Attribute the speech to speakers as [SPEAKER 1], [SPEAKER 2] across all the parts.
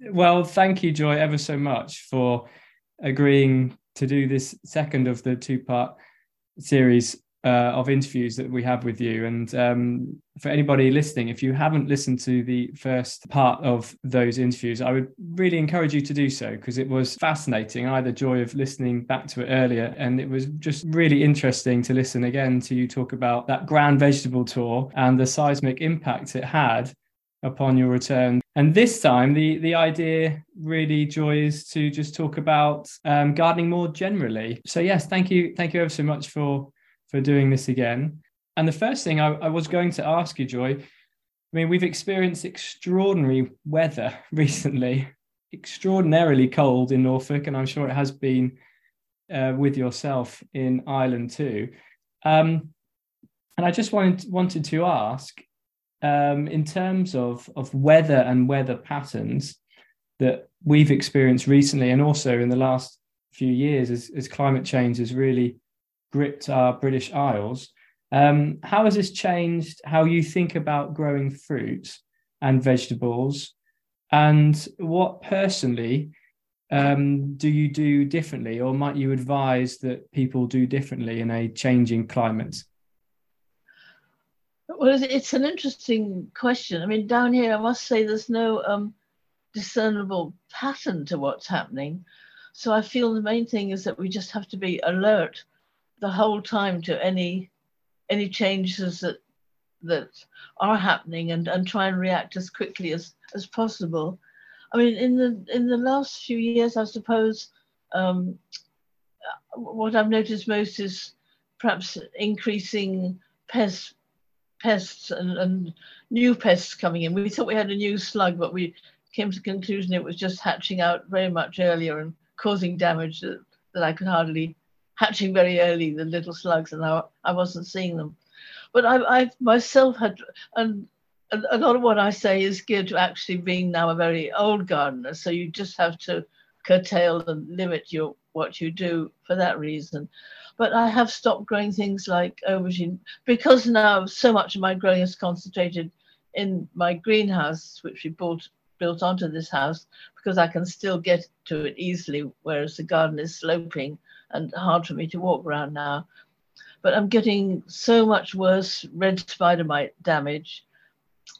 [SPEAKER 1] Well, thank you, Joy, ever so much for agreeing to do this second of the two part series uh, of interviews that we have with you. And um, for anybody listening, if you haven't listened to the first part of those interviews, I would really encourage you to do so because it was fascinating. I had the joy of listening back to it earlier, and it was just really interesting to listen again to you talk about that grand vegetable tour and the seismic impact it had upon your return. And this time, the the idea really, Joy, is to just talk about um, gardening more generally. So yes, thank you, thank you ever so much for for doing this again. And the first thing I, I was going to ask you, Joy, I mean, we've experienced extraordinary weather recently, extraordinarily cold in Norfolk, and I'm sure it has been uh, with yourself in Ireland too. Um, and I just wanted wanted to ask, um, in terms of of weather and weather patterns that we've experienced recently, and also in the last few years, as, as climate change has really gripped our British Isles. Um, how has this changed how you think about growing fruit and vegetables? And what personally um, do you do differently, or might you advise that people do differently in a changing climate?
[SPEAKER 2] Well, it's an interesting question. I mean, down here, I must say there's no um, discernible pattern to what's happening. So I feel the main thing is that we just have to be alert the whole time to any any changes that that are happening and, and try and react as quickly as, as possible. I mean, in the in the last few years, I suppose um, what I've noticed most is perhaps increasing pests pests and, and new pests coming in. We thought we had a new slug, but we came to the conclusion it was just hatching out very much earlier and causing damage that, that I could hardly hatching very early, the little slugs, and I, I wasn't seeing them. But I, I myself had, and a lot of what I say is geared to actually being now a very old gardener. So you just have to curtail and limit your what you do for that reason. But I have stopped growing things like aubergine because now so much of my growing is concentrated in my greenhouse, which we bought built onto this house, because I can still get to it easily, whereas the garden is sloping and hard for me to walk around now. But I'm getting so much worse red spider mite damage,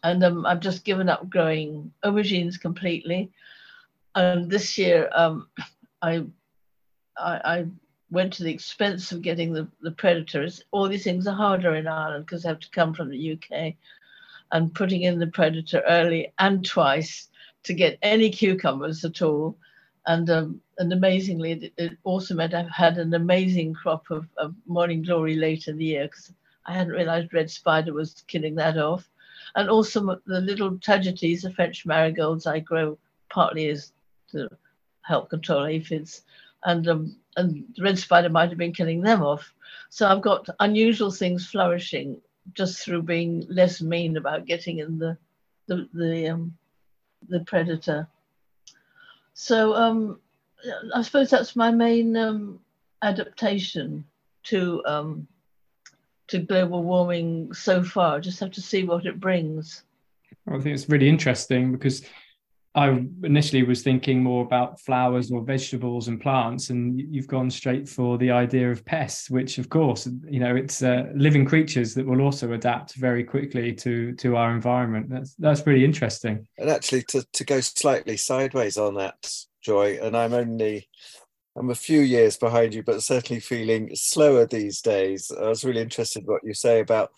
[SPEAKER 2] and um, I've just given up growing aubergines completely. And this year, um, I, I, I went to the expense of getting the, the predators. All these things are harder in Ireland because they have to come from the UK. And putting in the predator early and twice to get any cucumbers at all and um, and amazingly, it, it, also meant I had an amazing crop of, of morning glory later in the year because I hadn't realised red spider was killing that off, and also the little tagetes, the French marigolds, I grow partly as to help control aphids, and um, and the red spider might have been killing them off. So I've got unusual things flourishing just through being less mean about getting in the the the um, the predator. So um, I suppose that's my main um, adaptation to um, to global warming so far. Just have to see what it brings.
[SPEAKER 1] I think it's really interesting because I initially was thinking more about flowers or vegetables and plants, and you've gone straight for the idea of pests, which, of course, you know, it's uh, living creatures that will also adapt very quickly to to our environment. That's that's really interesting.
[SPEAKER 3] And actually, to to go slightly sideways on that, Joy, and I'm only I'm a few years behind you, but certainly feeling slower these days. I was really interested what you say about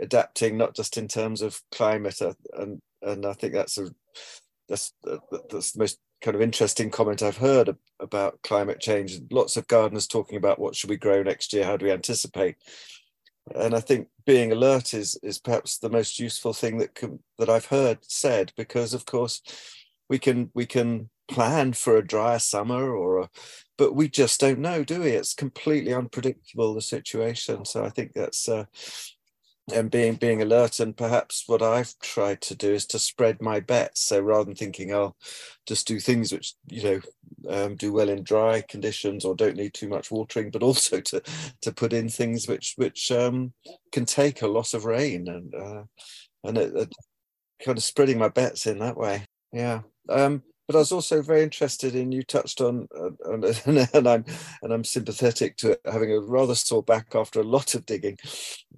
[SPEAKER 3] adapting, not just in terms of climate, uh, and and I think that's a that's that's the most kind of interesting comment I've heard about climate change. Lots of gardeners talking about what should we grow next year, how do we anticipate, and I think being alert is is perhaps the most useful thing that can, that I've heard said because of course we can we can plan for a drier summer or a but we just don't know do we? It's completely unpredictable the situation. So i think that's uh, and being being alert. And perhaps what i've tried to do is to spread my bets. So rather than thinking i'll just do things which you know um, do well in dry conditions or don't need too much watering but also to to put in things which which um, can take a loss of rain and uh, and it, it kind of spreading my bets in that way. Yeah. Um, but I was also very interested in you touched on, uh, and I'm and I'm sympathetic to it, having a rather sore back after a lot of digging.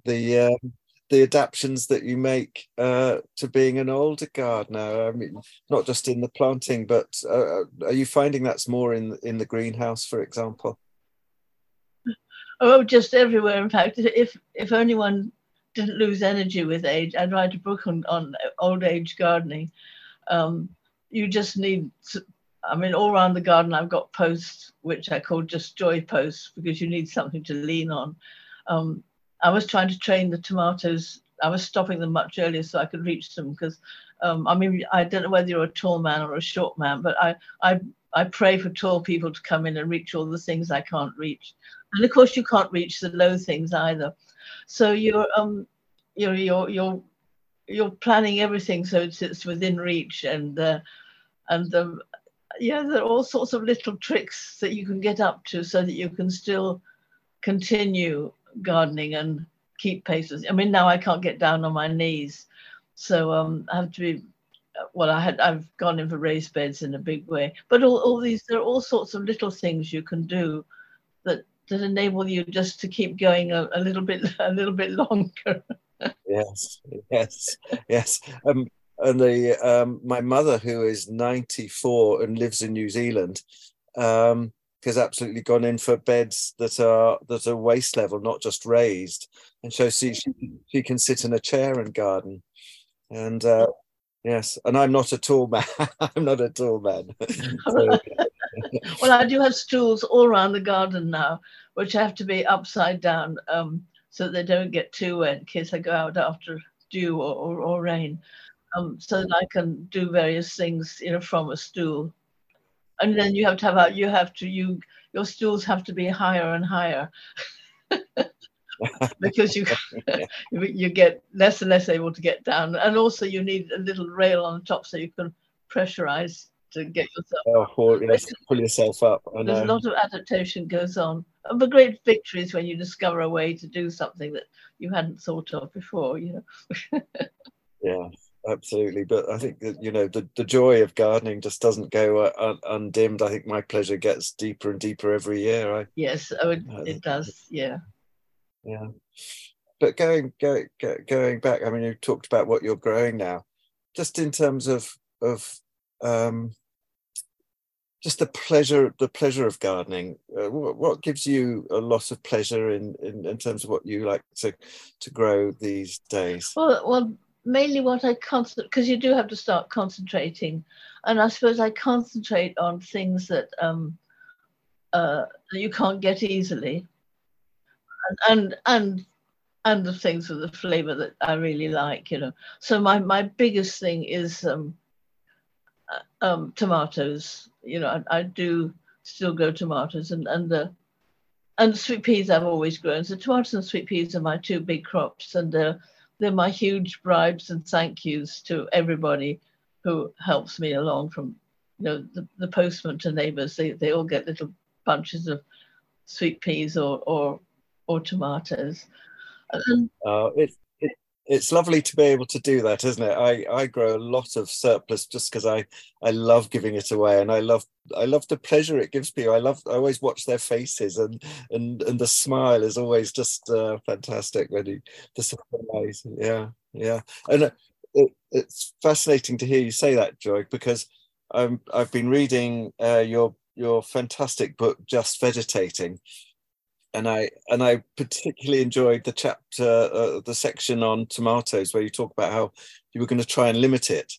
[SPEAKER 3] The um, the adaptations that you make uh, to being an older gardener. I mean, not just in the planting, but uh, uh, are you finding that's more in in the greenhouse, for example?
[SPEAKER 2] Oh, just everywhere. In fact, if if anyone didn't lose energy with age, I'd write a book on on old age gardening. Um, you just need. To, I mean, all around the garden, I've got posts which I call just joy posts because you need something to lean on. Um, I was trying to train the tomatoes. I was stopping them much earlier so I could reach them because, um, I mean, I don't know whether you're a tall man or a short man, but I, I, I pray for tall people to come in and reach all the things I can't reach, and of course you can't reach the low things either. So you're, um, you're, you're, you're, you're planning everything so it's, it's within reach, and uh, and yeah, there are all sorts of little tricks that you can get up to so that you can still continue gardening and keep paces. I mean, now I can't get down on my knees, so um, I have to be. Well, I had I've gone in for raised beds in a big way, but all, all these there are all sorts of little things you can do that that enable you just to keep going a, a little bit a little bit longer.
[SPEAKER 3] yes, yes, yes. Um, and the um, my mother, who is ninety four and lives in New Zealand, um, has absolutely gone in for beds that are that are waist level, not just raised, and so she she can sit in a chair and garden, and uh, yes, and I'm not a tall man. I'm not a tall man. so,
[SPEAKER 2] well, I do have stools all around the garden now, which have to be upside down um, so they don't get too wet in case I go out after dew or, or, or rain. Um, so that I can do various things, you know, from a stool and then you have to have you have to you your stools have to be higher and higher. Because you you get less and less able to get down. And also you need a little rail on the top so you can pressurize to get yourself
[SPEAKER 3] oh, pull, yes, pull yourself up
[SPEAKER 2] there's a lot of adaptation goes on. And the great victories when you discover a way to do something that you hadn't thought of before you know.
[SPEAKER 3] Yeah absolutely. But I think that you know the, the joy of gardening just doesn't go uh, un- undimmed. I think my pleasure gets deeper and deeper every year. I,
[SPEAKER 2] yes, oh, it, it does. Yeah.
[SPEAKER 3] Yeah. But going go, go, going back, I mean, you talked about what you're growing now. Just in terms of of um, just the pleasure the pleasure of gardening uh, what, what, gives you a lot of pleasure in, in in terms of what you like to to grow these days
[SPEAKER 2] well well mainly what I concentrate because you do have to start concentrating, and I suppose I concentrate on things that um, uh, you can't get easily, and and and, the things with the flavor that I really like, you know. So my my biggest thing is um, uh, um, tomatoes. You know, I, I, do still grow tomatoes, and and the and sweet peas I've always grown. So tomatoes and sweet peas are my two big crops, and uh, they're my huge bribes and thank yous to everybody who helps me along from you know the, the postman to neighbors. They, they all get little bunches of sweet peas or or, or tomatoes.
[SPEAKER 3] Uh, it's it's lovely to be able to do that isn't it? I i grow a lot of surplus just because i i love giving it away and i love i love the pleasure it gives people. I love i always watch their faces and and and the smile is always just uh, fantastic when you the surprise. Yeah yeah. And it, it's fascinating to hear you say that joy because um, i've been reading uh, your your fantastic book just vegetating and I and I particularly enjoyed the chapter, uh, the section on tomatoes, where you talk about how you were going to try and limit it,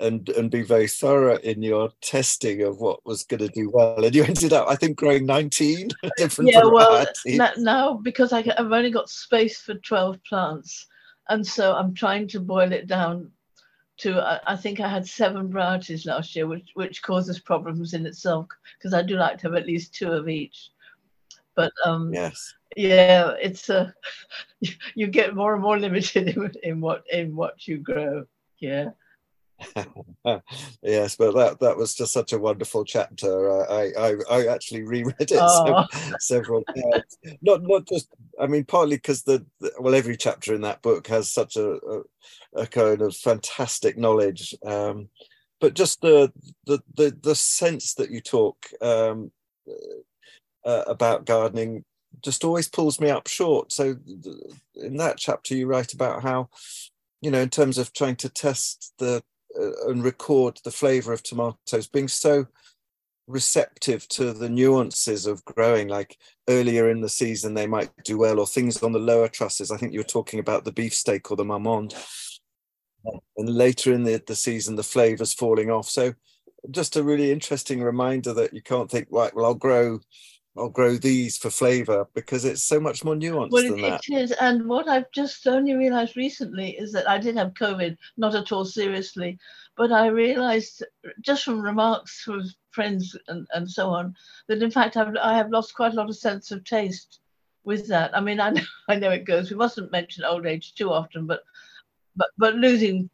[SPEAKER 3] and and be very thorough in your testing of what was going to do well, and you ended up, I think, growing nineteen different yeah, varieties.
[SPEAKER 2] well, now because I, I've only got space for twelve plants, and so I'm trying to boil it down to I think I had seven varieties last year, which which causes problems in itself because I do like to have at least two of each. But um,
[SPEAKER 3] yes,
[SPEAKER 2] yeah, it's uh, you get more and more limited in, in what in what you grow. Yeah.
[SPEAKER 3] yes, but that that was just such a wonderful chapter. I I, I actually reread it oh. several times. Not not just. I mean, partly because the, the, well, every chapter in that book has such a a, a kind of fantastic knowledge. Um, but just the the the, the sense that you talk um, uh, about gardening just always pulls me up short. So in that chapter, you write about how, you know, in terms of trying to test the uh, and record the flavour of tomatoes, being so receptive to the nuances of growing like earlier in the season they might do well or things on the lower trusses. I think you were talking about the beefsteak or the marmande. And later in the, the season the flavors falling off. So just a really interesting reminder that you can't think right well i'll grow I'll grow these for flavour because it's so much more nuanced
[SPEAKER 2] well,
[SPEAKER 3] than
[SPEAKER 2] it,
[SPEAKER 3] that.
[SPEAKER 2] It is, and what I've just only realised recently is that I did have COVID, not at all seriously, but I realised just from remarks from friends and, and so on that in fact I've, I have lost quite a lot of sense of taste with that. I mean, I know, I know it goes. We mustn't mention old age too often, but but but losing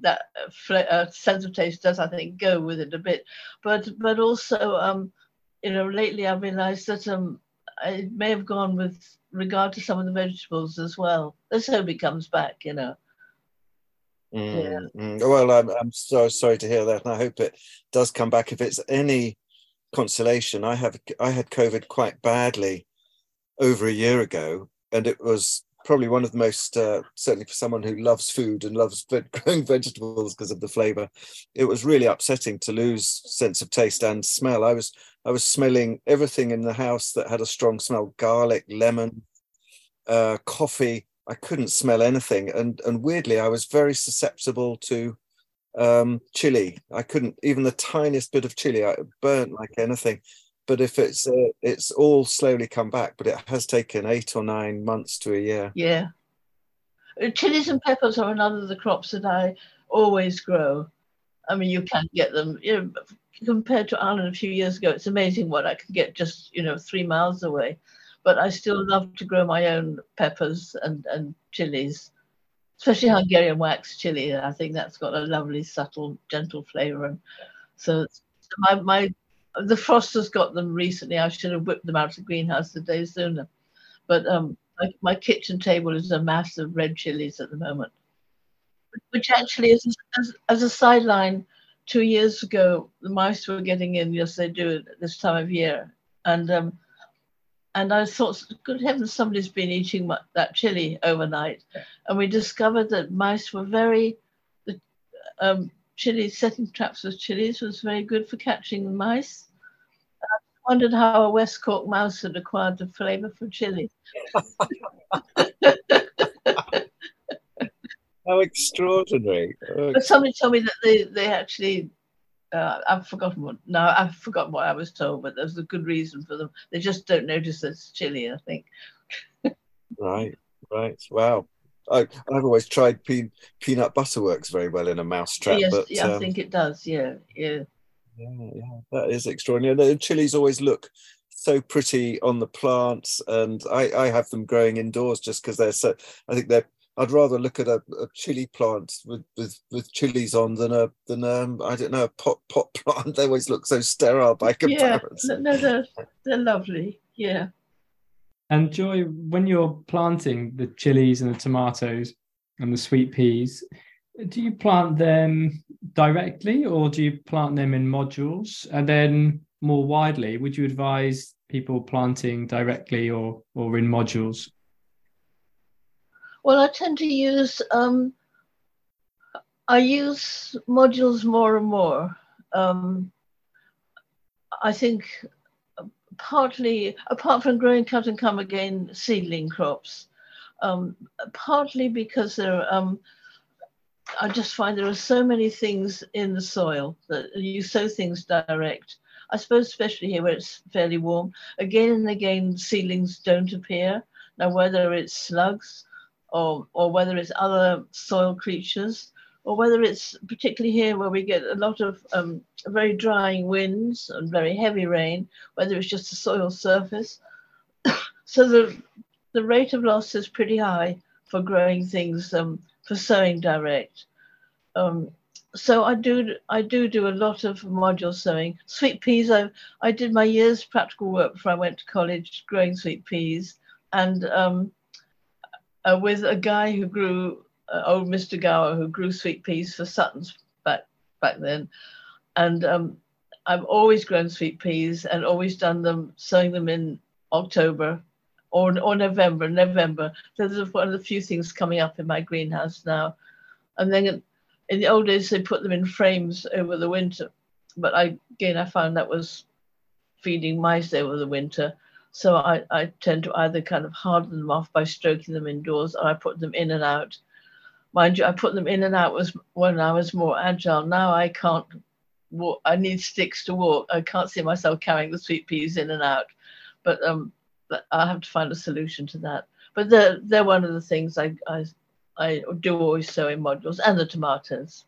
[SPEAKER 2] that uh, sense of taste does, I think, go with it a bit. But but also. Um, you know, lately I've realized that um, it may have gone with regard to some of the vegetables as well. Let's hope it comes back, you know.
[SPEAKER 3] Mm, yeah. mm. Well, I'm, I'm so sorry to hear that, and I hope it does come back. If it's any consolation, I have I had COVID quite badly over a year ago, and it was probably one of the most uh, certainly for someone who loves food and loves growing vegetables because of the flavor it was really upsetting to lose sense of taste and smell. I was i was smelling everything in the house that had a strong smell garlic lemon uh, coffee. I couldn't smell anything. And and weirdly i was very susceptible to um, chili. I couldn't even the tiniest bit of chili i burnt like anything but if it's uh, it's all slowly come back but it has taken eight or nine months to a year.
[SPEAKER 2] Yeah. Uh, chilies and peppers are another of the crops that i always grow. I mean you can get them you know compared to ireland a few years ago it's amazing what i can get just you know three miles away. But i still love to grow my own peppers and and chilies especially hungarian wax chili. I think that's got a lovely subtle gentle flavor. And so my, my the frost has got them recently. I should have whipped them out of the greenhouse a day sooner. But um, my, my, kitchen table is a mass of red chilies at the moment, which actually is as, as a sideline. Two years ago, the mice were getting in. Yes, they do at this time of year, and um, and I thought, good heavens, somebody's been eating my, that chili overnight, and we discovered that mice were very um, chili setting traps with chilies was very good for catching mice. I wondered how a West Cork mouse had acquired the flavour for chili.
[SPEAKER 3] how extraordinary!
[SPEAKER 2] But somebody told me that they they actually. Uh, I've forgotten what. No, I've forgotten what I was told, but there's a good reason for them. They just don't notice it's chili. I think.
[SPEAKER 3] right, right. Wow. I, I've always tried pe- peanut butter works very well in a mouse trap.
[SPEAKER 2] Yes,
[SPEAKER 3] but,
[SPEAKER 2] yeah,
[SPEAKER 3] um,
[SPEAKER 2] I think it does. Yeah, yeah.
[SPEAKER 3] Yeah, yeah, that is extraordinary. The chilies always look so pretty on the plants, and I, I have them growing indoors just because they're so. I think they're. I'd rather look at a, a chili plant with, with with chilies on than a than um I don't know a pot pot plant. They always look so sterile by comparison.
[SPEAKER 2] Yeah, no, they're they're lovely. Yeah.
[SPEAKER 1] And Joy, when you're planting the chilies and the tomatoes and the sweet peas, do you plant them directly or do you plant them in modules? And then more widely, would you advise people planting directly or, or in modules?
[SPEAKER 2] Well, I tend to use um, I use modules more and more. Um, I think partly, apart from growing cut and come again seedling crops, um, partly because they're um, I just find there are so many things in the soil that you sow things direct. I suppose, especially here where it's fairly warm, again and again, seedlings don't appear. Now, whether it's slugs or, or whether it's other soil creatures, or whether it's particularly here where we get a lot of um, very drying winds and very heavy rain, whether it's just the soil surface. so the, the rate of loss is pretty high for growing things um, for sowing direct. Um, so I do I do do a lot of module sowing. Sweet peas, I I did my year's practical work before I went to college growing sweet peas, and um, uh, with a guy who grew uh, old Mr. Gower who grew sweet peas for Suttons back back then, and um, I've always grown sweet peas and always done them, sowing them in October or, or November. November. There's one of the few things coming up in my greenhouse now. And then in the old days, they put them in frames over the winter. But I, again, I found that was feeding mice over the winter. So I, I tend to either kind of harden them off by stroking them indoors or I put them in and out. Mind you, I put them in and out was when I was more agile. Now I can't walk. I need sticks to walk. I can't see myself carrying the sweet peas in and out. But um, I'll have to find a solution to that. But they're, they're one of the things I, I, I do always sow in modules and the tomatoes.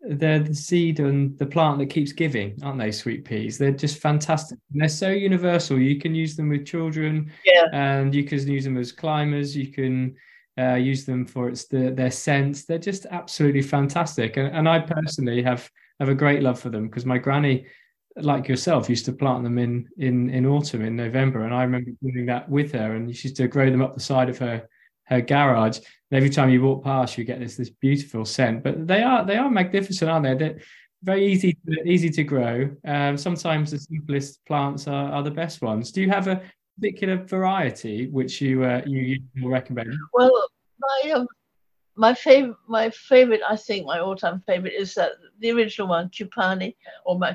[SPEAKER 1] They're the seed and the plant that keeps giving, aren't they? Sweet peas. They're just fantastic. And they're so universal. You can use them with children,
[SPEAKER 2] yeah,
[SPEAKER 1] and you can use them as climbers. You can uh, use them for its the, their scents. They're just absolutely fantastic. And, and I personally have have a great love for them because my granny like yourself, used to plant them in in in autumn in November, and I remember doing that with her. And she used to grow them up the side of her her garage. And every time you walk past, you get this this beautiful scent. But they are they are magnificent, aren't they? They're very easy to, easy to grow. Um, sometimes the simplest plants are, are the best ones. Do you have a particular variety which you uh, you, you recommend?
[SPEAKER 2] Well, my um, my favorite, my favorite, I think my all-time favorite is that the original one, Cupani or know,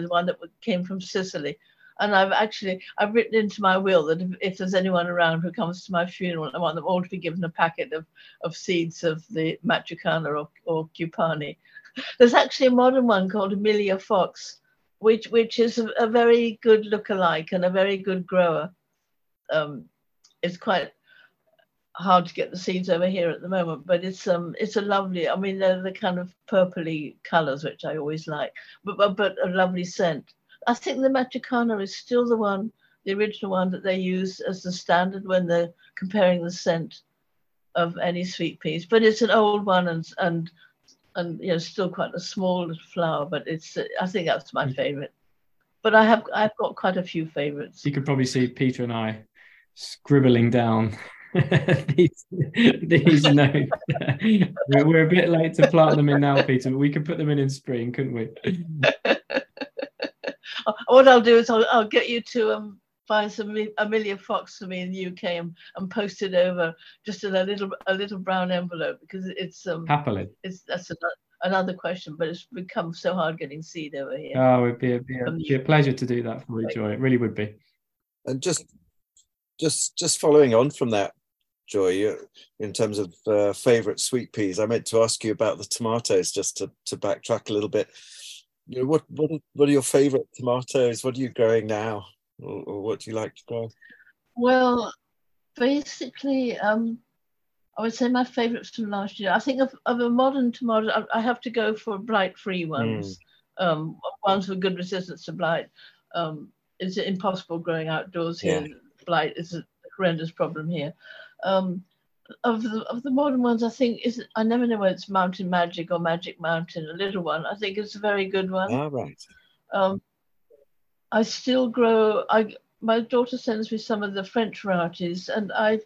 [SPEAKER 2] the one that came from Sicily. And I've actually I've written into my will that if, if, there's anyone around who comes to my funeral, I want them all to be given a packet of, of seeds of the Matucana or, or Cupani. There's actually a modern one called Emilia Fox, which which is a, a very good look-alike and a very good grower. Um, it's quite hard to get the seeds over here at the moment, but it's um it's a lovely. I mean, they're the kind of purpley colours which I always like, but but, but a lovely scent. I think the Matucana is still the one, the original one that they use as the standard when they're comparing the scent of any sweet peas. But it's an old one and and and you know still quite a small flower, but it's I think that's my favourite. But I have I've got quite a few favourites.
[SPEAKER 1] You could probably see Peter and I scribbling down these, these notes. we're, we're, a bit late to plant them in now, Peter, but we could put them in in spring, couldn't we?
[SPEAKER 2] what I'll do is I'll, I'll get you to um, find some Emilia Fox for me in the UK and, and post it over just in a little a little brown envelope because it's um
[SPEAKER 1] happily
[SPEAKER 2] it's that's another, another question, but it's become so hard getting seed over here.
[SPEAKER 1] Oh, it'd be a, be a, be a pleasure to do that for you, Joy. It really would be.
[SPEAKER 3] And just just just following on from that Joy, in terms of uh, favorite sweet peas. I meant to ask you about the tomatoes just to, to backtrack a little bit. You know, what, what, what are your favorite tomatoes? What are you growing now? Or, or what do you like to grow?
[SPEAKER 2] Well, basically, um, I would say my favorites from last year. I think of, of a modern tomato, I, I have to go for blight free ones, mm. um, ones with good resistance to blight. Um, it's impossible growing outdoors here. Yeah. Blight is a horrendous problem here. Um, of the of the modern ones, I think is I never know whether it's Mountain Magic or Magic Mountain, a little one. I think it's a very good one.
[SPEAKER 3] All right.
[SPEAKER 2] Um, I still grow. I my daughter sends me some of the French varieties, and I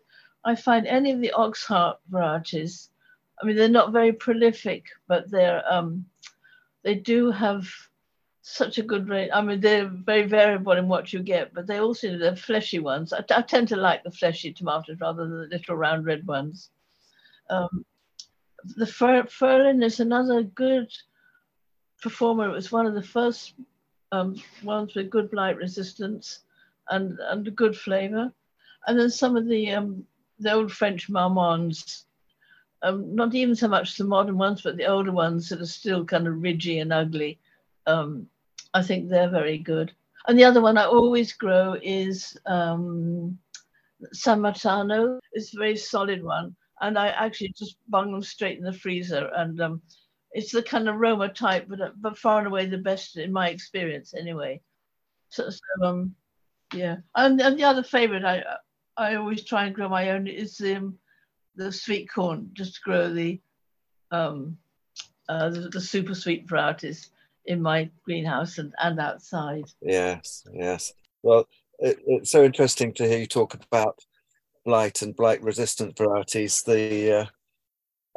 [SPEAKER 2] I find any of the Oxheart varieties. I mean, they're not very prolific, but they're um, they do have such a good range. I mean, they're very variable in what you get, but they also they're fleshy ones. I, I tend to like the fleshy tomatoes rather than the little round red ones. Um, the Ferline is another good performer. It was one of the first um, ones with good blight resistance and and a good flavor. And then some of the um, the old French marmons, um, not even so much the modern ones, but the older ones that are still kind of ridgy and ugly. Um, I think they're very good. And the other one I always grow is um, San Marzano. It's a very solid one. And I actually just bung them straight in the freezer. And um, it's the kind of Roma type, but, uh, but far and away the best in my experience anyway. So, so um, yeah. And, and the other favorite I I always try and grow my own is the, um, the sweet corn, just to grow the, um, uh, the, the super sweet varieties in my greenhouse and, and outside.
[SPEAKER 3] Yes, yes. Well, it, it's so interesting to hear you talk about blight and blight resistant varieties. The uh,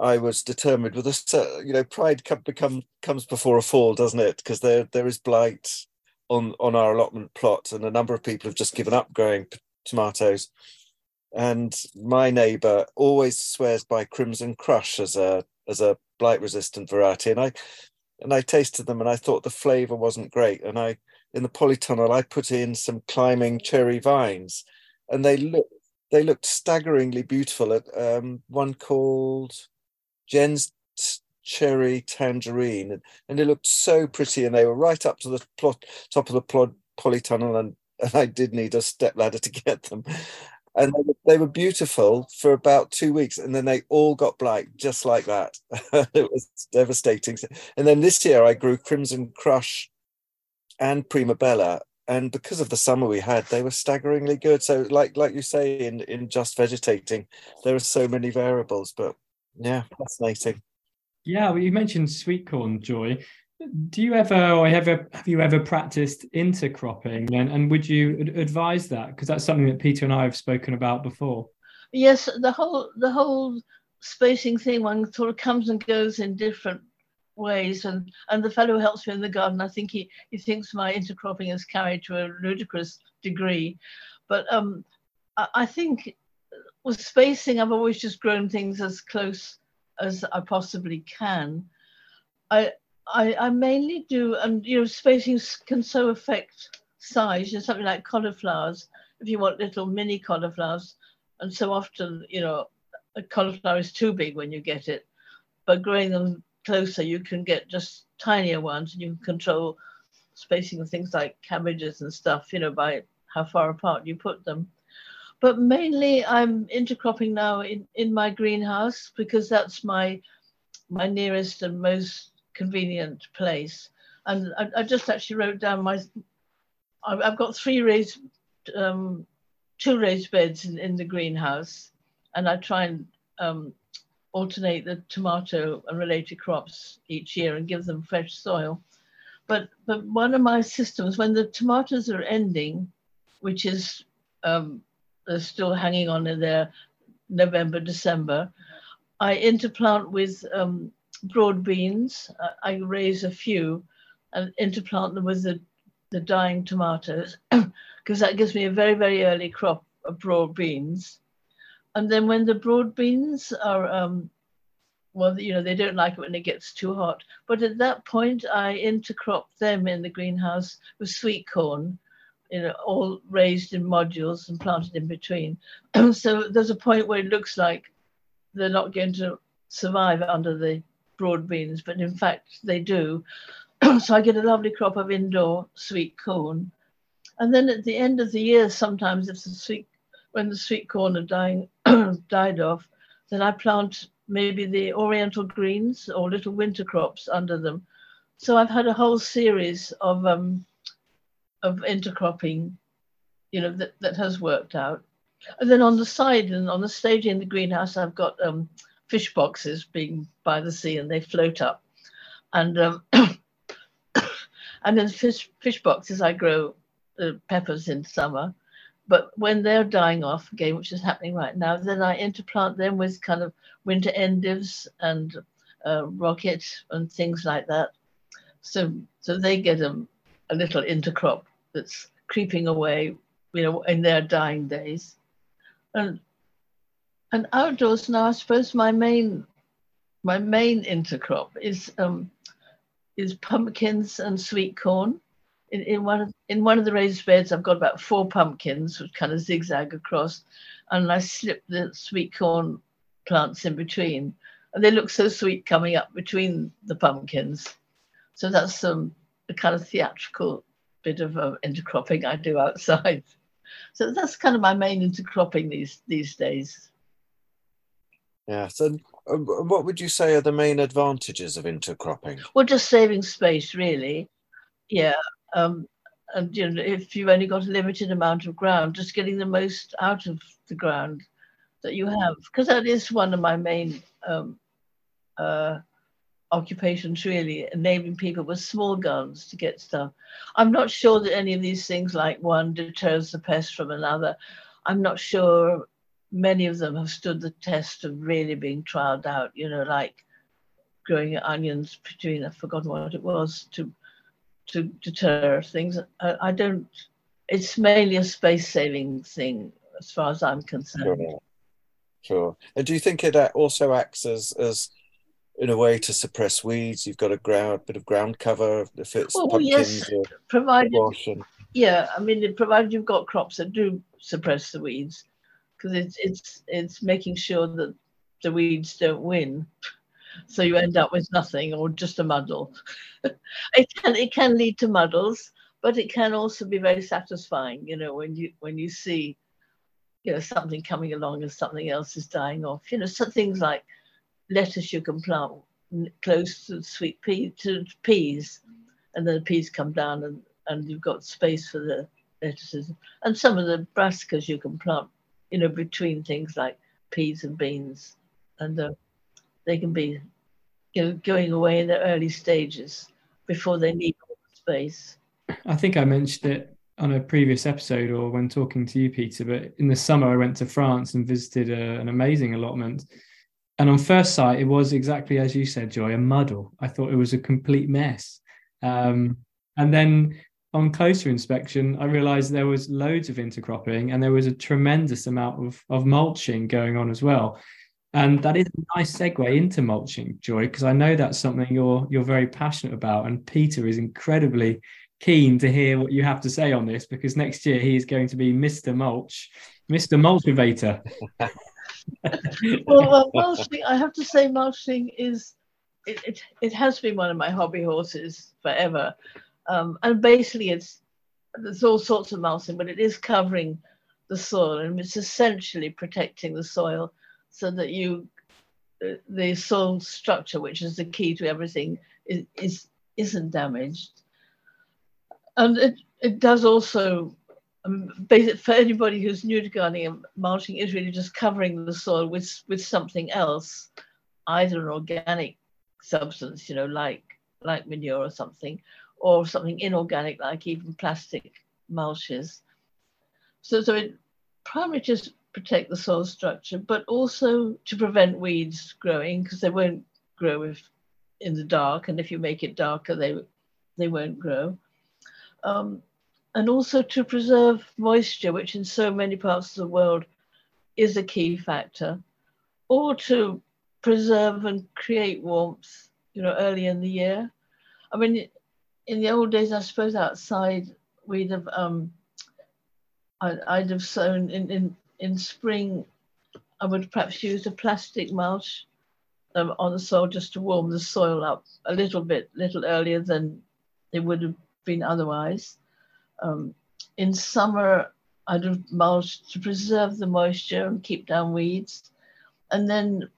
[SPEAKER 3] I was determined with a you know pride come, become comes before a fall, doesn't it? Because there there is blight on on our allotment plot, and a number of people have just given up growing tomatoes. And my neighbour always swears by Crimson Crush as a as a blight resistant variety, and I and I tasted them and I thought the flavour wasn't great, and I in the polytunnel I put in some climbing cherry vines, and they look they looked staggeringly beautiful. At um, one called Jen's cherry tangerine, and, and it looked so pretty. And they were right up to the plot, top of the polytunnel, and, and I did need a step ladder to get them. And they were, they were beautiful for about two weeks, and then they all got blight just like that. it was devastating. And then this year, I grew Crimson Crush and Primabella, and because of the summer we had, they were staggeringly good. So, like like you say, in in just vegetating, there are so many variables, but yeah, fascinating.
[SPEAKER 1] Yeah, well, you mentioned sweet corn, Joy. Do you ever, or ever, have you ever practiced intercropping, and and would you advise that? Because that's something that Peter and I have spoken about before.
[SPEAKER 2] Yes, the whole the whole spacing thing one sort of comes and goes in different ways and and the fellow who helps me in the garden i think he he thinks my intercropping is carried to a ludicrous degree but um I, I think with spacing, I've always just grown things as close as I possibly can. I, I, I mainly do, and you know, spacing can so affect size. You know, something like cauliflowers. If you want little mini cauliflowers, and so often, you know, a cauliflower is too big when you get it. But growing them closer, you can get just tinier ones, and you can control spacing of things like cabbages and stuff. You know, by how far apart you put them but mainly I'm intercropping now in, in my greenhouse because that's my my nearest and most convenient place. And I, I just actually wrote down my, I've got three raised, um, two raised beds in, in the greenhouse, and I try and um, alternate the tomato and related crops each year and give them fresh soil. But but one of my systems, when the tomatoes are ending, which is um, are still hanging on in there November, December. I interplant with um, broad beans. I, I raise a few and interplant them with the, the dying tomatoes because that gives me a very, very early crop of broad beans. And then when the broad beans are, um, well, you know, they don't like it when it gets too hot. But at that point, I intercrop them in the greenhouse with sweet corn you know, all raised in modules and planted in between. so there's a point where it looks like they're not going to survive under the broad beans, but in fact they do. so I get a lovely crop of indoor sweet corn. And then at the end of the year, sometimes if the sweet, when the sweet corn are dying, died off, then I plant maybe the oriental greens or little winter crops under them. So I've had a whole series of um, of intercropping, you know, that, that has worked out. And then on the side and on the stage in the greenhouse, I've got um, fish boxes being by the sea and they float up. And um, and in fish fish boxes, I grow uh, peppers in summer. But when they're dying off again, which is happening right now, then I interplant them with kind of winter endives and uh, rocket and things like that. So so they get a, a little intercrop that's creeping away, you know, in their dying days. And and outdoors now, I suppose my main my main intercrop is um, is pumpkins and sweet corn. In, in one of in one of the raised beds, I've got about four pumpkins, which kind of zigzag across, and I slip the sweet corn plants in between, and they look so sweet coming up between the pumpkins. So that's um, a kind of theatrical bit of uh, intercropping I do outside. So that's kind of my main intercropping these these days.
[SPEAKER 3] Yeah. So, uh, what would you say are the main advantages of intercropping?
[SPEAKER 2] Well, just saving space, really. Yeah. Um, and you know, if you've only got a limited amount of ground, just getting the most out of the ground that you have, because that is one of my main um, uh, occupations really enabling people with small guns to get stuff. I'm not sure that any of these things like one deters the pest from another. I'm not sure many of them have stood the test of really being trialed out, you know, like growing onions between, I've forgotten what it was, to to deter things. I, I don't, it's mainly a space saving thing as far as I'm concerned.
[SPEAKER 3] Sure. sure. And do you think it uh, also acts as, as in a way to suppress weeds? You've got a ground, bit of ground cover if it's well, pumpkins yes, or provided, and...
[SPEAKER 2] Yeah, I mean, provided you've got crops that do suppress the weeds, because it's it's it's making sure that the weeds don't win. So you end up with nothing or just a muddle. It can it can lead to muddles but it can also be very satisfying you know when you when you see you know something coming along and something else is dying off. You know some things like lettuce you can plant close to sweet pea to peas and then the peas come down and and you've got space for the lettuces and some of the brassicas you can plant you know, between things like peas and beans, and uh, they can be, you know, going away in the early stages before they need space.
[SPEAKER 1] I think I mentioned it on a previous episode or when talking to you, Peter. But in the summer, I went to France and visited a, an amazing allotment. And on first sight, it was exactly as you said, Joy, a muddle. I thought it was a complete mess. Um, and then on closer inspection, I realized there was loads of intercropping and there was a tremendous amount of, of mulching going on as well. And that is a nice segue into mulching, Joy, because I know that's something you're you're very passionate about. And Peter is incredibly keen to hear what you have to say on this because next year he is going to be Mr. Mulch, Mr. Multivator.
[SPEAKER 2] well, well, mulching, I have to say, mulching is it, it, it has been one of my hobby horses forever. Um, and basically, it's there's all sorts of mulching, but it is covering the soil and it's essentially protecting the soil so that you the soil structure, which is the key to everything, is, is isn't damaged. And it, it does also um, for anybody who's new to gardening, mulching is really just covering the soil with with something else, either an organic substance, you know, like like manure or something, or something inorganic like even plastic mulches. So, so it primarily just protect the soil structure, but also to prevent weeds growing because they won't grow if in the dark, and if you make it darker, they they won't grow. Um, and also to preserve moisture, which in so many parts of the world is a key factor, or to preserve and create warmth, you know, early in the year. I mean, in the old days, I suppose outside we'd have um, I, I'd have sown in, in in spring. I would perhaps use a plastic mulch um, on the soil just to warm the soil up a little bit, little earlier than it would have been otherwise. Um, in summer, I'd have mulched to preserve the moisture and keep down weeds. And then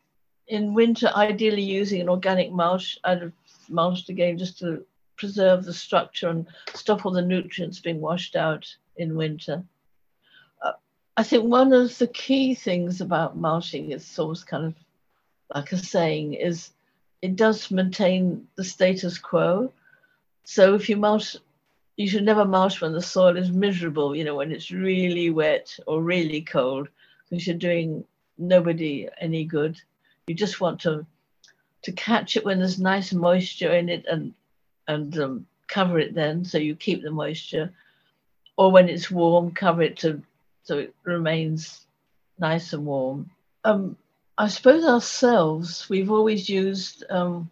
[SPEAKER 2] in winter, ideally using an organic mulch, I'd have mulched again just to preserve the structure and stop all the nutrients being washed out in winter. Uh, I think one of the key things about mulching is almost kind of like a saying is it does maintain the status quo. So if you mulch, you should never mulch when the soil is miserable, you know, when it's really wet or really cold, because you're doing nobody any good. You just want to to catch it when there's nice moisture in it and and um, cover it then so you keep the moisture. Or when it's warm, cover it to so it remains nice and warm. Um, I suppose ourselves, we've always used um,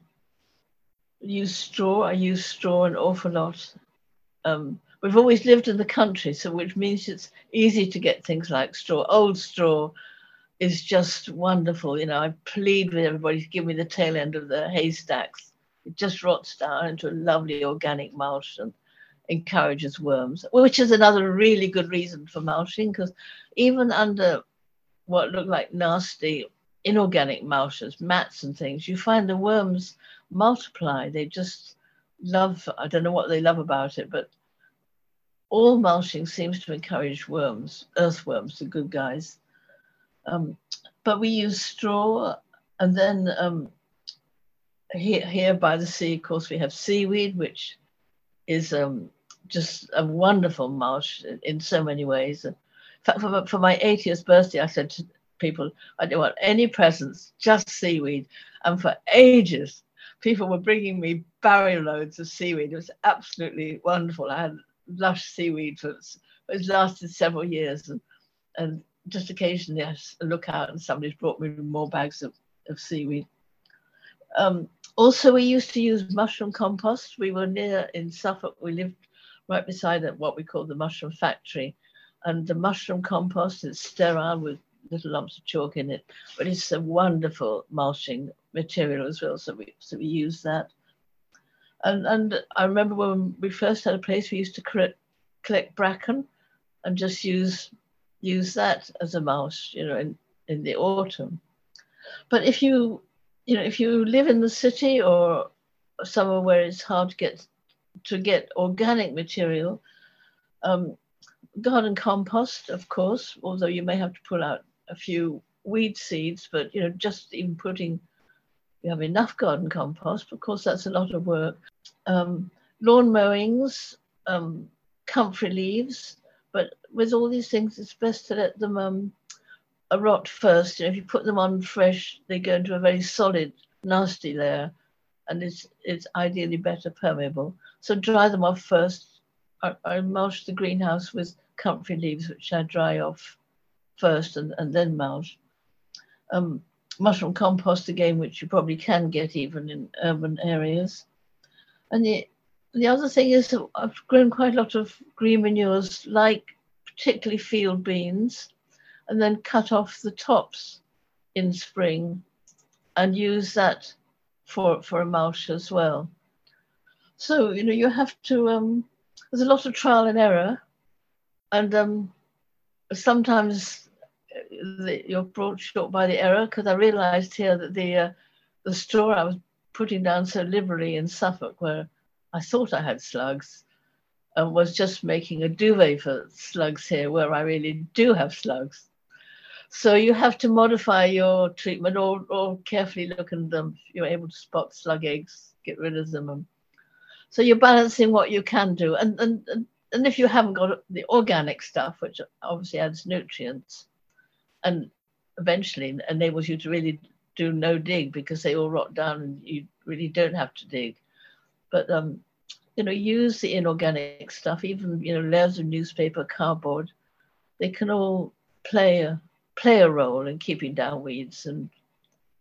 [SPEAKER 2] used straw. I use straw an awful lot. Um, we've always lived in the country, so which means it's easy to get things like straw. Old straw is just wonderful. You know, I plead with everybody to give me the tail end of the haystacks it just rots down into a lovely organic mulch and encourages worms, which is another really good reason for mulching because even under what look like nasty inorganic mulches, mats and things, you find the worms multiply. They just love, I don't know what they love about it, but all mulching seems to encourage worms, earthworms, the good guys. Um, but we use straw and then um, here, here by the sea, of course, we have seaweed, which is um, just a wonderful mulch in so many ways. In fact, for, for my 80th birthday, I said to, people. I don't want any presents, just seaweed. And for ages, people were bringing me barrel loads of seaweed. It was absolutely wonderful. I had lush seaweed for it lasted several years, and and just occasionally I look out and somebody's brought me more bags of, of seaweed. Um, also, we used to use mushroom compost. We were near in Suffolk. We lived right beside what we call the mushroom factory, and the mushroom compost is sterile with little lumps of chalk in it, but it's a wonderful mulching material as well. So we so we use that. And and I remember when we first had a place, we used to collect, collect bracken, and just use use that as a mulch, you know, in in the autumn. But if you you know if you live in the city or somewhere where it's hard to get to get organic material, um, garden compost, of course, although you may have to pull out a few weed seeds, but you know, just even putting, you have enough garden compost. Of course, that's a lot of work. Um, lawn mowings, um, comfrey leaves, but with all these things, it's best to let them um, rot first. You know, if you put them on fresh, they go into a very solid, nasty layer, and it's it's ideally better permeable. So dry them off first. I, I mulch the greenhouse with comfrey leaves, which I dry off first and, and then mulch. Um, mushroom compost again, which you probably can get even in urban areas. And the, the other thing is I've grown quite a lot of green manures, like particularly field beans, and then cut off the tops in spring and use that for, for a mulch as well. So, you know, you have to, um, there's a lot of trial and error. And um, sometimes the, you're brought short by the error because I realised here that the uh, the straw I was putting down so liberally in Suffolk, where I thought I had slugs, uh, was just making a duvet for slugs here, where I really do have slugs. So you have to modify your treatment or, or carefully look at them. You're able to spot slug eggs, get rid of them. And so you're balancing what you can do. And, and, and if you haven't got the organic stuff, which obviously adds nutrients, and eventually enables you to really do no dig because they all rot down and you really don't have to dig. But um, you know, use the inorganic stuff, even you know, layers of newspaper, cardboard, they can all play a play a role in keeping down weeds and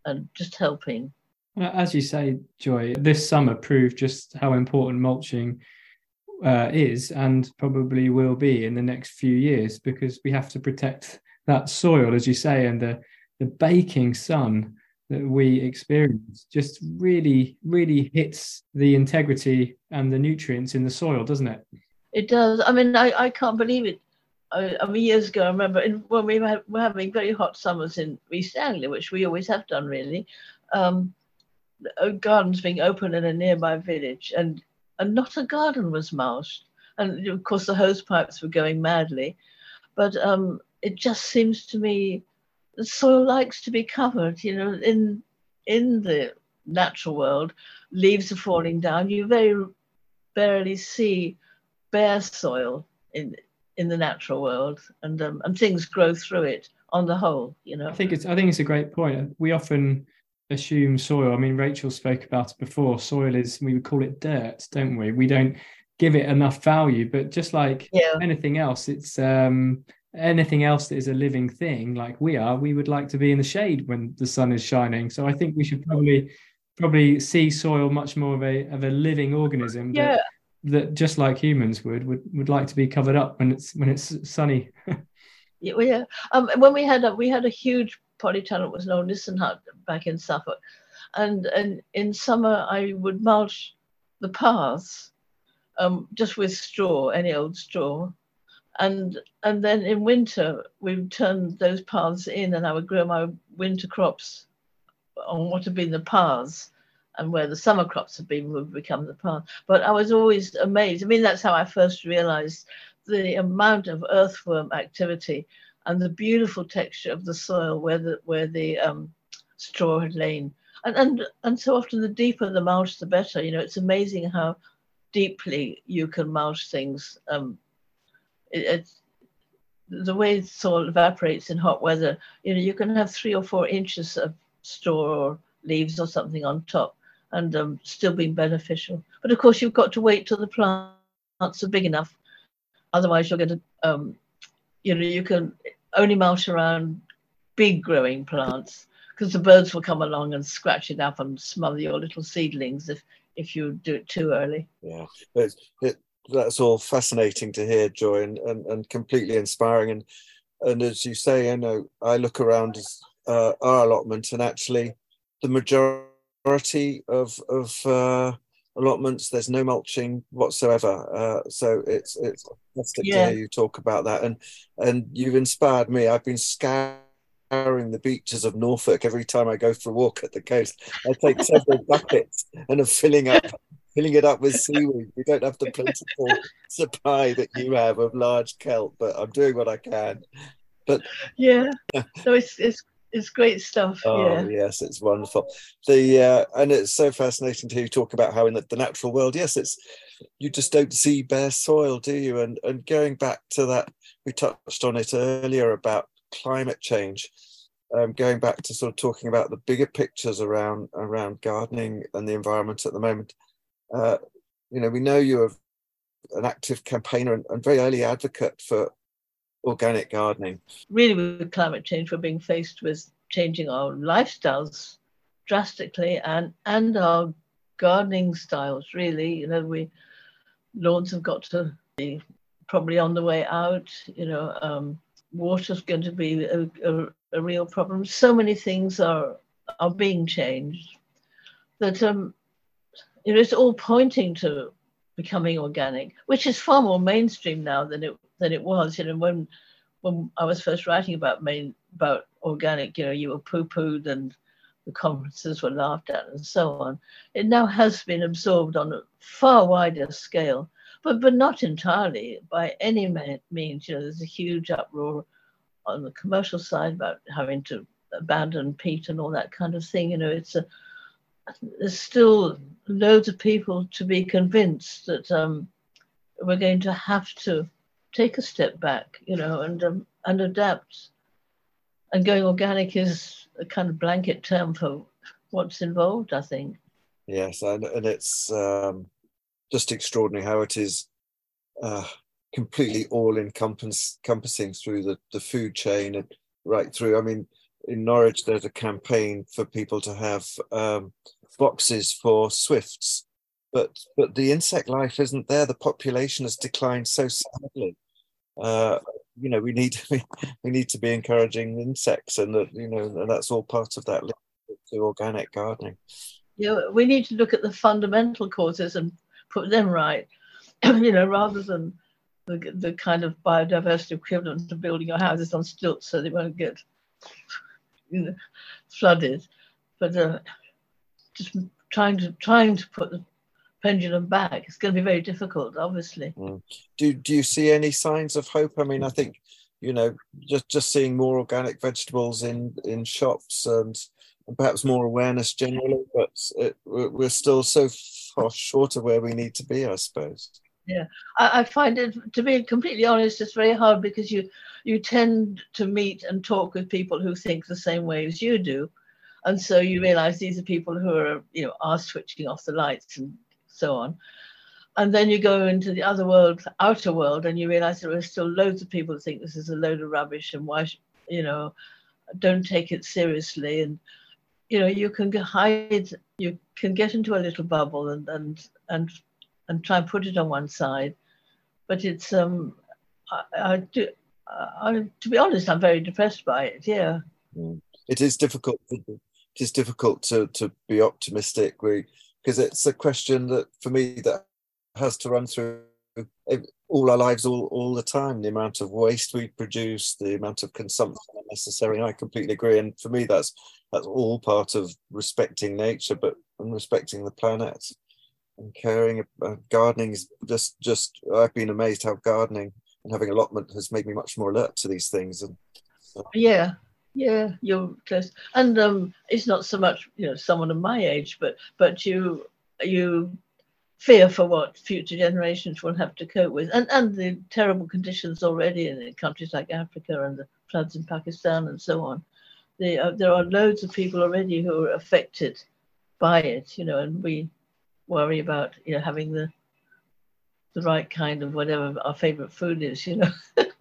[SPEAKER 2] and just helping.
[SPEAKER 1] As you say, Joy, this summer proved just how important mulching uh, is and probably will be in the next few years because we have to protect that soil, as you say, and the the baking sun that we experience just really, really hits the integrity and the nutrients in the soil, doesn't it?
[SPEAKER 2] It does. I mean, I, I can't believe it. I, I mean, years ago, I remember in, when we were, having very hot summers in East Anglia, which we always have done, really. Um, gardens being open in a nearby village, and and not a garden was mulched, and of course the hose pipes were going madly, but um, it just seems to me the soil likes to be covered. You know, in in the natural world, leaves are falling down. You very barely see bare soil in in the natural world, and um, and things grow through it on the whole. You know,
[SPEAKER 1] I think it's I think it's a great point. We often assume soil. I mean, Rachel spoke about it before. Soil is we would call it dirt, don't we? We don't give it enough value, but just like yeah. anything else, it's um anything else that is a living thing like we are we would like to be in the shade when the sun is shining so i think we should probably probably see soil much more of a of a living organism
[SPEAKER 2] yeah.
[SPEAKER 1] that, that just like humans would would would like to be covered up when it's when it's sunny
[SPEAKER 2] yeah, well, yeah. Um, when we had a we had a huge polytunnel was known Nissen hut back in Suffolk and and in summer I would mulch the paths um, just with straw, any old straw, and and then in winter we would turn those paths in and I would grow my winter crops on what had been the paths and where the summer crops had been would become the path. But I was always amazed. I mean, that's how I first realized the amount of earthworm activity and the beautiful texture of the soil where the where the um, straw had lain. And, and and so often the deeper the mulch, the better. You know, it's amazing how deeply you can mulch things. Um, it, it's the way soil evaporates in hot weather, you know, you can have three or four inches of straw or leaves or something on top and um, still being beneficial. But of course, you've got to wait till the plants are big enough. Otherwise, you're going to, um, you know, you can only mulch around big growing plants because the birds will come along and scratch it up and smother your little seedlings if if you do it too early.
[SPEAKER 3] Yeah, that's all fascinating to hear, Joy, and, and, and completely inspiring. And and as you say, I know I look around uh, our allotment, and actually, the majority of of uh, allotments there's no mulching whatsoever. Uh, so it's it's fantastic yeah. to hear you talk about that, and and you've inspired me. I've been scouring the beaches of Norfolk every time I go for a walk at the coast. I take several buckets and I'm filling up filling it up with seaweed. We don't have the plentiful supply that you have of large kelp, but I'm doing what I can. But
[SPEAKER 2] yeah, so it's it's it's great stuff.
[SPEAKER 3] Oh
[SPEAKER 2] yeah.
[SPEAKER 3] yes, it's wonderful. The uh, and it's so fascinating to hear you talk about how in the, the natural world, yes, it's you just don't see bare soil, do you? And and going back to that, we touched on it earlier about climate change. Um, going back to sort of talking about the bigger pictures around around gardening and the environment at the moment. Uh, you know, we know you're an active campaigner and, and very early advocate for organic gardening.
[SPEAKER 2] Really, with climate change, we're being faced with changing our lifestyles drastically and and our gardening styles. Really, you know, we lawns have got to be probably on the way out. You know, um, water's going to be a, a, a, real problem. So many things are are being changed that um, you know, it's all pointing to becoming organic, which is far more mainstream now than it than it was. You know, when when I was first writing about main about organic, you know, you were poo-pooed and the conferences were laughed at and so on. It now has been absorbed on a far wider scale, but but not entirely by any means. You know, there's a huge uproar on the commercial side about having to abandon peat and all that kind of thing. You know, it's a there's still loads of people to be convinced that um, we're going to have to take a step back, you know, and um, and adapt. And going organic is a kind of blanket term for what's involved, I think.
[SPEAKER 3] Yes, and, and it's um, just extraordinary how it is uh, completely all encompassing through the, the food chain and right through. I mean, in Norwich, there's a campaign for people to have um, boxes for swifts, but but the insect life isn't there. The population has declined so sadly. Uh, you know, we need we, we need to be encouraging insects, and that you know, that's all part of that to organic gardening.
[SPEAKER 2] Yeah, we need to look at the fundamental causes and put them right. you know, rather than the, the kind of biodiversity equivalent to building your houses on stilts so they won't get you know, flooded. But uh, just trying to trying to put the pendulum back. It's going to be very difficult, obviously. Mm.
[SPEAKER 3] Do Do you see any signs of hope? I mean, I think you know just just seeing more organic vegetables in in shops and, perhaps more awareness generally, but it, we're still so far short of where we need to be, I suppose.
[SPEAKER 2] Yeah, I, I find it to be completely honest, it's very hard because you you tend to meet and talk with people who think the same way as you do. And so you realize these are people who are you know are switching off the lights and so on. And then you go into the other world outer world and you realize there are still loads of people who think this is a load of rubbish and why you know don't take it seriously. And you know you can hide you can get into a little bubble and and and and try and put it on one side. But it's um i, I do I, to be honest i'm very depressed by it yeah.
[SPEAKER 3] Mm. it is difficult it is difficult to to be optimistic because it's a question that for me that has to run through all our lives all, all the time the amount of waste we produce the amount of consumption unnecessary i completely agree and for me that's that's all part of respecting nature but and respecting the planet and caring about gardening is just just i've been amazed how gardening and having allotment has made me much more alert to these things and
[SPEAKER 2] yeah yeah, you're close, and um, it's not so much you know someone of my age, but but you you fear for what future generations will have to cope with, and, and the terrible conditions already in countries like Africa and the floods in Pakistan and so on. uh, there are loads of people already who are affected by it, you know, and we worry about you know having the the right kind of whatever our favorite food is, you know. but,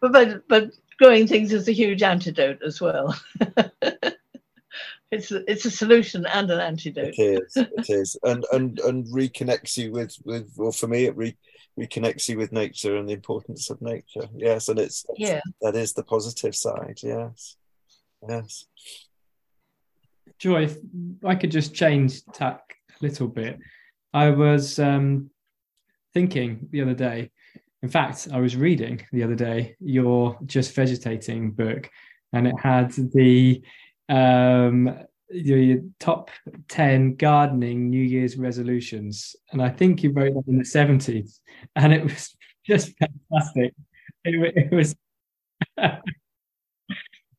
[SPEAKER 2] but but growing things is a huge antidote as well. it's a, it's a solution and an antidote.
[SPEAKER 3] It is. It is, and and and reconnects you with with. Well, for me, it re, reconnects you with nature and the importance of nature. Yes, and it's
[SPEAKER 2] yeah,
[SPEAKER 3] that is the positive side. Yes, yes.
[SPEAKER 1] Joy, if I could just change tack a little bit. I was um, thinking the other day. In fact, I was reading the other day your Just Vegetating book, and it had the um, your top 10 gardening New Year's resolutions. And I think you wrote that in the 70s, and it was just fantastic. It, it was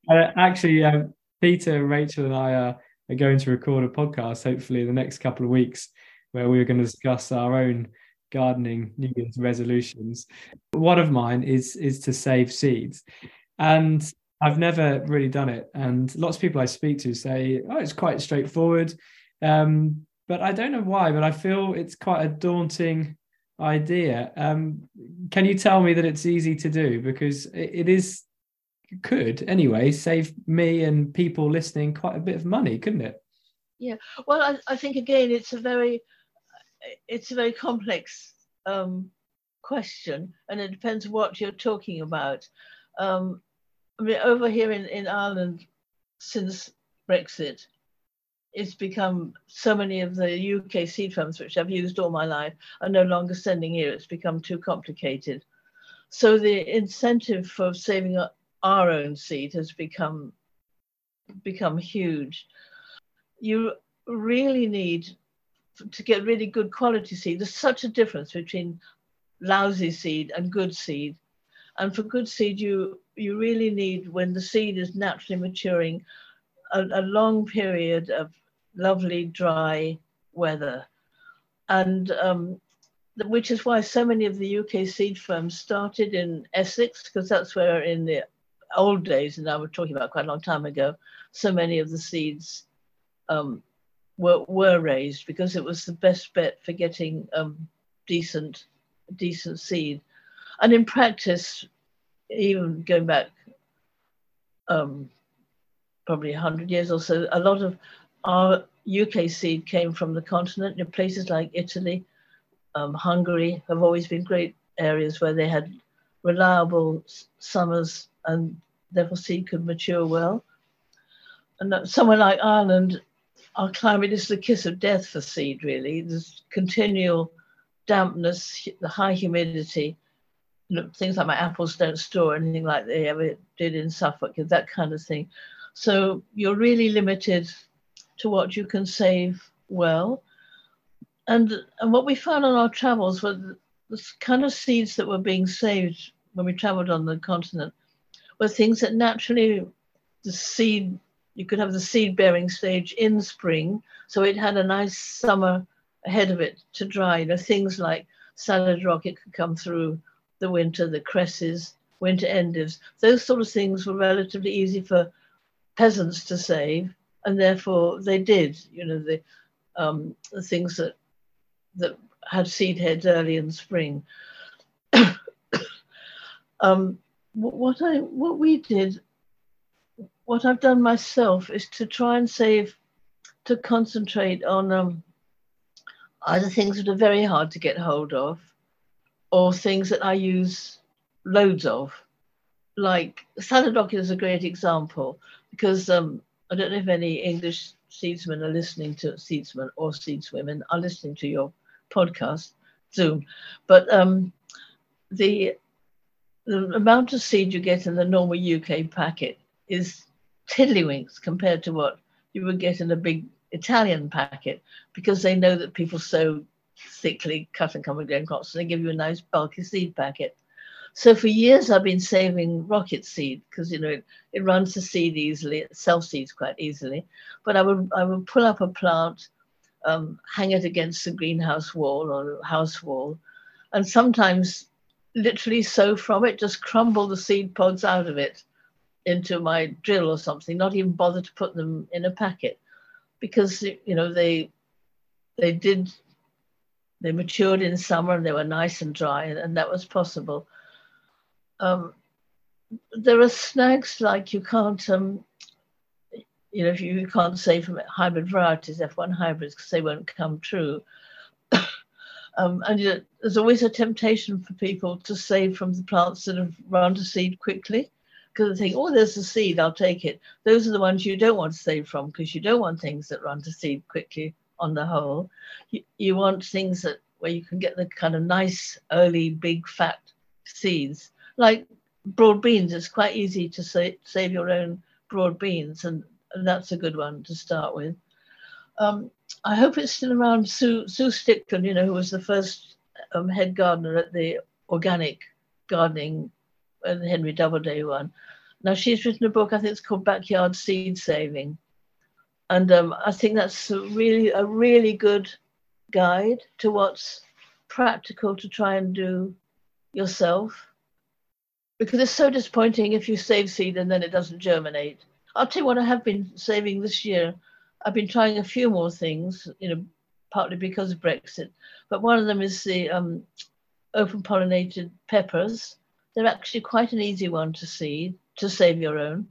[SPEAKER 1] actually, um, Peter, Rachel, and I are, are going to record a podcast, hopefully, in the next couple of weeks, where we're going to discuss our own gardening New Year's resolutions. One of mine is is to save seeds. And I've never really done it, and lots of people I speak to say, "Oh, it's quite straightforward," um, but I don't know why. But I feel it's quite a daunting idea. Um, can you tell me that it's easy to do because it, it is could anyway save me and people listening quite a bit of money, couldn't it?
[SPEAKER 2] Yeah. Well, I, I think again, it's a very it's a very complex um, question, and it depends what you're talking about. Um, I mean, over here in, in Ireland, since Brexit, it's become so many of the UK seed firms, which I've used all my life, are no longer sending here. It's become too complicated. So the incentive for saving our own seed has become become huge. You really need to get really good quality seed. There's such a difference between lousy seed and good seed. And for good seed, you you really need, when the seed is naturally maturing, a, a long period of lovely dry weather. And um, which is why so many of the UK seed firms started in Essex, because that's where in the old days, and I was talking about quite a long time ago, so many of the seeds um, were, were raised because it was the best bet for getting um, decent, decent seed. And in practice, even going back um, probably 100 years or so, a lot of our UK seed came from the continent. Places like Italy, um, Hungary have always been great areas where they had reliable summers and therefore seed could mature well. And somewhere like Ireland, our climate is the kiss of death for seed, really. There's continual dampness, the high humidity, things like my apples don't store anything like they ever did in Suffolk, that kind of thing. So you're really limited to what you can save well. And, and what we found on our travels were the kind of seeds that were being saved when we traveled on the continent were things that naturally the seed, you could have the seed bearing stage in spring. So it had a nice summer ahead of it to dry. You know, things like salad rocket could come through the winter, the cresses, winter endives. Those sort of things were relatively easy for peasants to save, and therefore they did. You know, the, um, the things that that had seed heads early in spring. um, what I what we did, what I've done myself is to try and save, to concentrate on um, either things that are very hard to get hold of, or things that I use loads of. Like salad rocket is a great example because um, I don't know if any English seedsmen are listening to seedsmen or seedswomen are listening to your podcast, Zoom, but um, the the amount of seed you get in the normal UK packet is tiddlywinks compared to what you would get in a big Italian packet because they know that people sow thickly cut and covered grain crops. And they give you a nice bulky seed packet. So for years I've been saving rocket seed because you know it, it runs to seed easily, it self seeds quite easily. But I would I would pull up a plant um, hang it against the greenhouse wall or house wall, and sometimes literally sow from it, just crumble the seed pods out of it into my drill or something, not even bother to put them in a packet because you know they they did they matured in summer and they were nice and dry and, and that was possible. Um, there are snags like you can't um, you know, if you, you can't say from hybrid varieties, F1 hybrids, because they won't come true. um, and you know, there's always a temptation for people to save from the plants that have run to seed quickly, because they think, oh, there's a seed, I'll take it. Those are the ones you don't want to save from, because you don't want things that run to seed quickly on the whole. You, you want things that where you can get the kind of nice, early, big, fat seeds. Like broad beans, it's quite easy to sa- save your own broad beans, and that's a good one to start with. Um, I hope it's still around. Sue, Sue Stickland, you know, who was the first um, head gardener at the organic gardening, uh, the Henry Doubleday one. Now she's written a book. I think it's called Backyard Seed Saving, and um, I think that's a really a really good guide to what's practical to try and do yourself. Because it's so disappointing if you save seed and then it doesn't germinate. I'll tell you what I have been saving this year. I've been trying a few more things, you know, partly because of Brexit. But one of them is the um, open pollinated peppers. They're actually quite an easy one to seed, to save your own.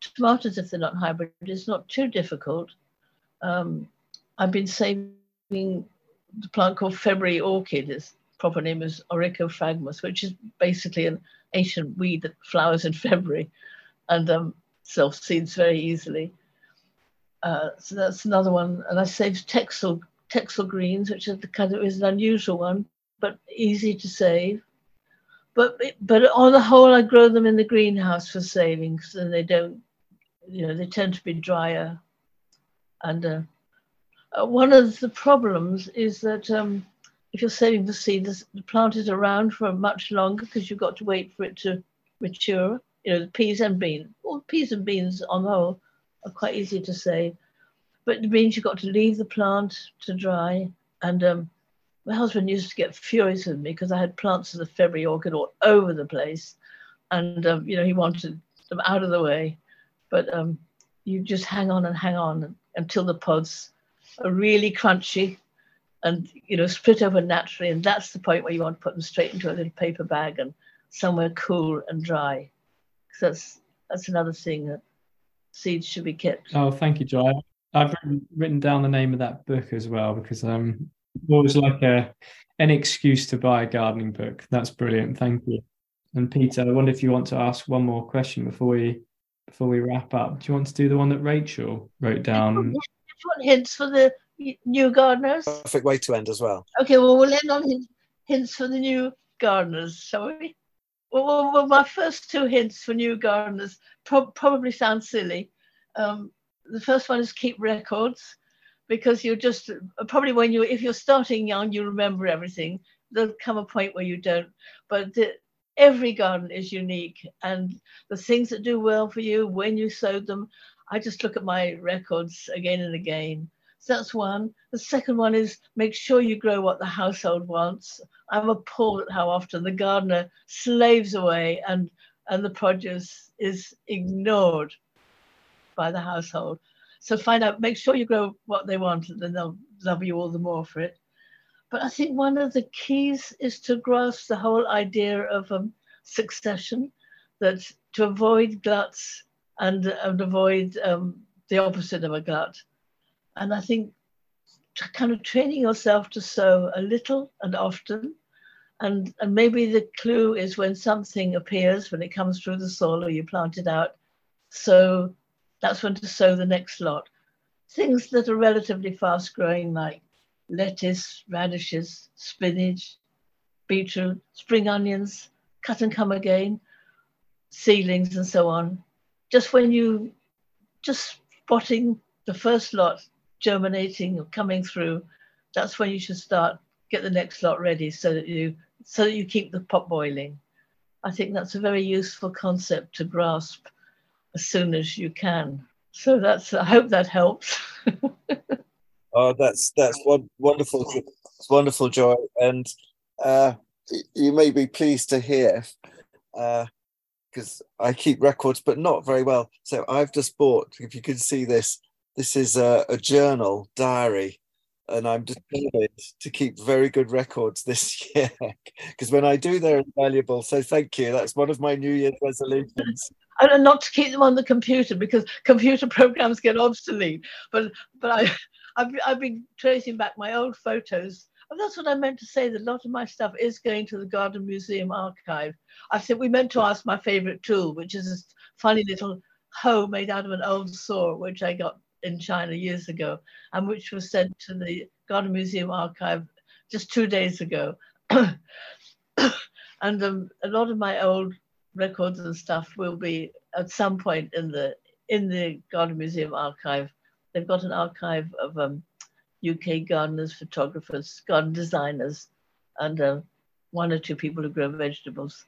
[SPEAKER 2] Tomatoes, if they're not hybrid, is not too difficult. Um, I've been saving the plant called February orchid. Its proper name is Orychophragmus, which is basically an ancient weed that flowers in February. And um, self seeds very easily. Uh, so that's another one. And I saved Texsel, Texsel greens, which is the kind of is an unusual one, but easy to save. But but on the whole, I grow them in the greenhouse for saving, so they don't, you know, they tend to be drier. And uh, uh, one of the problems is that um, if you're saving the seed, the plant is around for much longer because you've got to wait for it to mature you know, the peas and beans. Well, peas and beans on the whole are quite easy to save, but it means you've got to leave the plant to dry. And um, my husband used to get furious with me because I had plants of the February orchid all over the place, and um, you know he wanted them out of the way. But um, you just hang on and hang on until the pods are really crunchy and you know split open naturally and that's the point where you want to put them straight into a little paper bag and somewhere cool and dry Because that's that's another thing that seeds should be kept.
[SPEAKER 1] Oh, thank you, Joy. I've written, written down the name of that book as well because um, always like a an excuse to buy a gardening book. That's brilliant. Thank you. And Peter, I wonder if you want to ask one more question before we before we wrap up. Do you want to do the one that Rachel wrote down?
[SPEAKER 2] Which one hints for the new gardeners?
[SPEAKER 3] Perfect way to end as well.
[SPEAKER 2] Okay, well we'll end on hints for the new gardeners, shall we? Well, well, my first two hints for new gardeners pro- probably sound silly. Um, the first one is keep records because you're just probably when you if you're starting young you remember everything. There'll come a point where you don't. But the, every garden is unique and the things that do well for you when you sowed them i just look at my records again and again so that's one. The second one is make sure you grow what the household wants. I'm appalled at how often the gardener slaves away and, and the produce is ignored by the household. So find out, make sure you grow what they want, and then they'll love you all the more for it. But I think one of the keys is to grasp the whole idea of um, succession, that to avoid gluts and, and avoid um, the opposite of a glut and I think kind of training yourself to sow a little and often. And, and maybe the clue is when something appears, when it comes through the soil or you plant it out. So that's when to sow the next lot. Things that are relatively fast growing, like lettuce, radishes, spinach, beetroot, spring onions, cut and come again, seedlings, and so on. Just when you just spotting the first lot germinating or coming through, that's when you should start get the next lot ready so that you so that you keep the pot boiling. I think that's a very useful concept to grasp as soon as you can. So that's I hope that helps.
[SPEAKER 3] Oh, that's that's one wonderful, wonderful joy, and uh, you may be pleased to hear, Uh, because I keep records, but not very well. So I've just bought. If you can see this, this is a, a journal diary and I'm determined to keep very good records this year because when I do, they're invaluable. So thank you. That's one of my New Year's resolutions.
[SPEAKER 2] And not to keep them on the computer because computer programs get obsolete. But but I I've, I've been tracing back my old photos. And that's what I meant to say. That a lot of my stuff is going to the Garden Museum archive. I said we meant to ask my favorite tool, which is this funny little hoe made out of an old saw, which I got in China years ago, and which was sent to the Garden Museum archive just two days ago. and um, a lot of my old records and stuff will be at some point in the in the Garden Museum archive. They've got an archive of um, UK gardeners, photographers, garden designers, and uh, one or two people who grow vegetables.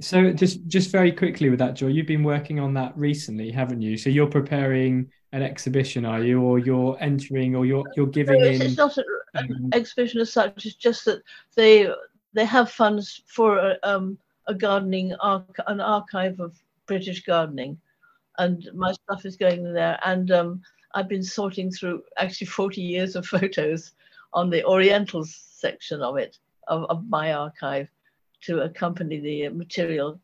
[SPEAKER 1] So just just very quickly with that, Joy, you've been working on that recently, haven't you? So you're preparing an exhibition, are you, or you're entering, or you're you're giving
[SPEAKER 2] no,
[SPEAKER 1] it's,
[SPEAKER 2] in? It's not an um, exhibition as such. It's just that they they have funds for a, um, a gardening arch- an archive of British gardening, and my stuff is going there. And um, I've been sorting through actually 40 years of photos on the Orientals section of it of, of my archive to accompany the material,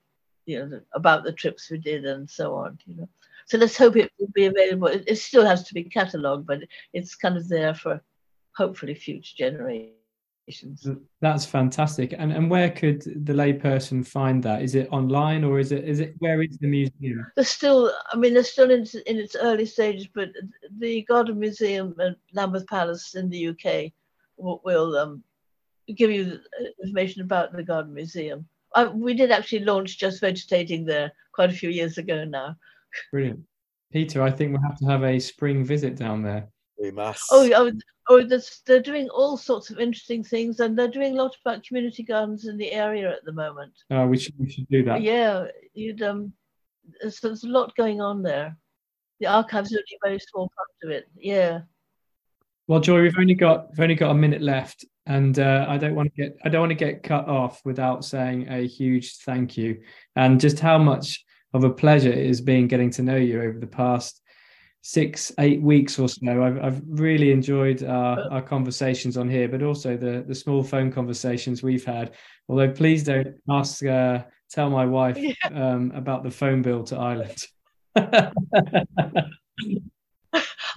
[SPEAKER 2] you know, about the trips we did and so on, you know. So let's hope it will be available. It, it still has to be catalogued, but it's kind of there for hopefully future generations.
[SPEAKER 1] That's fantastic. And and where could the layperson find that? Is it online or is it is it where is the museum?
[SPEAKER 2] They're still, I mean, they're still in, in its early stages, but the Garden Museum at Lambeth Palace in the UK will, will um, give you information about the Garden Museum. I, we did actually launch Just Vegetating there quite a few years ago now.
[SPEAKER 1] Brilliant. Peter, I think we'll have to have a spring visit down there.
[SPEAKER 3] We must.
[SPEAKER 2] Oh, oh, oh they're doing all sorts of interesting things, and they're doing a lot about community gardens in the area at the moment.
[SPEAKER 1] Oh, we should we should do that.
[SPEAKER 2] Yeah, you'd um, there's, there's a lot going on there. The archive's are only a very small part of it. Yeah.
[SPEAKER 1] Well, Joy, we've only got we've only got a minute left, and uh, I don't want to get I don't want to get cut off without saying a huge thank you, and just how much of a pleasure it has been getting to know you over the past six eight weeks or so. I've I've really enjoyed our, our conversations on here, but also the the small phone conversations we've had. Although please don't ask uh, tell my wife yeah. um, about the phone bill to Ireland.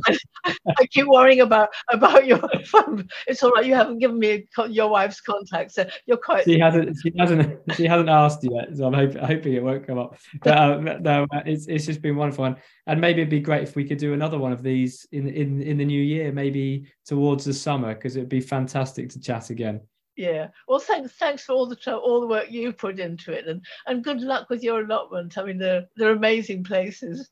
[SPEAKER 2] I, I, keep worrying about about your phone. It's all right. You haven't given me your wife's contact, so you're quite.
[SPEAKER 1] She hasn't. She hasn't. She hasn't asked yet, so I'm hoping, hoping it won't come up. But uh, no, uh, it's it's just been wonderful, and, and maybe it'd be great if we could do another one of these in in in the new year, maybe towards the summer, because it'd be fantastic to chat again.
[SPEAKER 2] Yeah. Well, thanks. Thanks for all the all the work you put into it, and and good luck with your allotment. I mean, they're they're amazing places.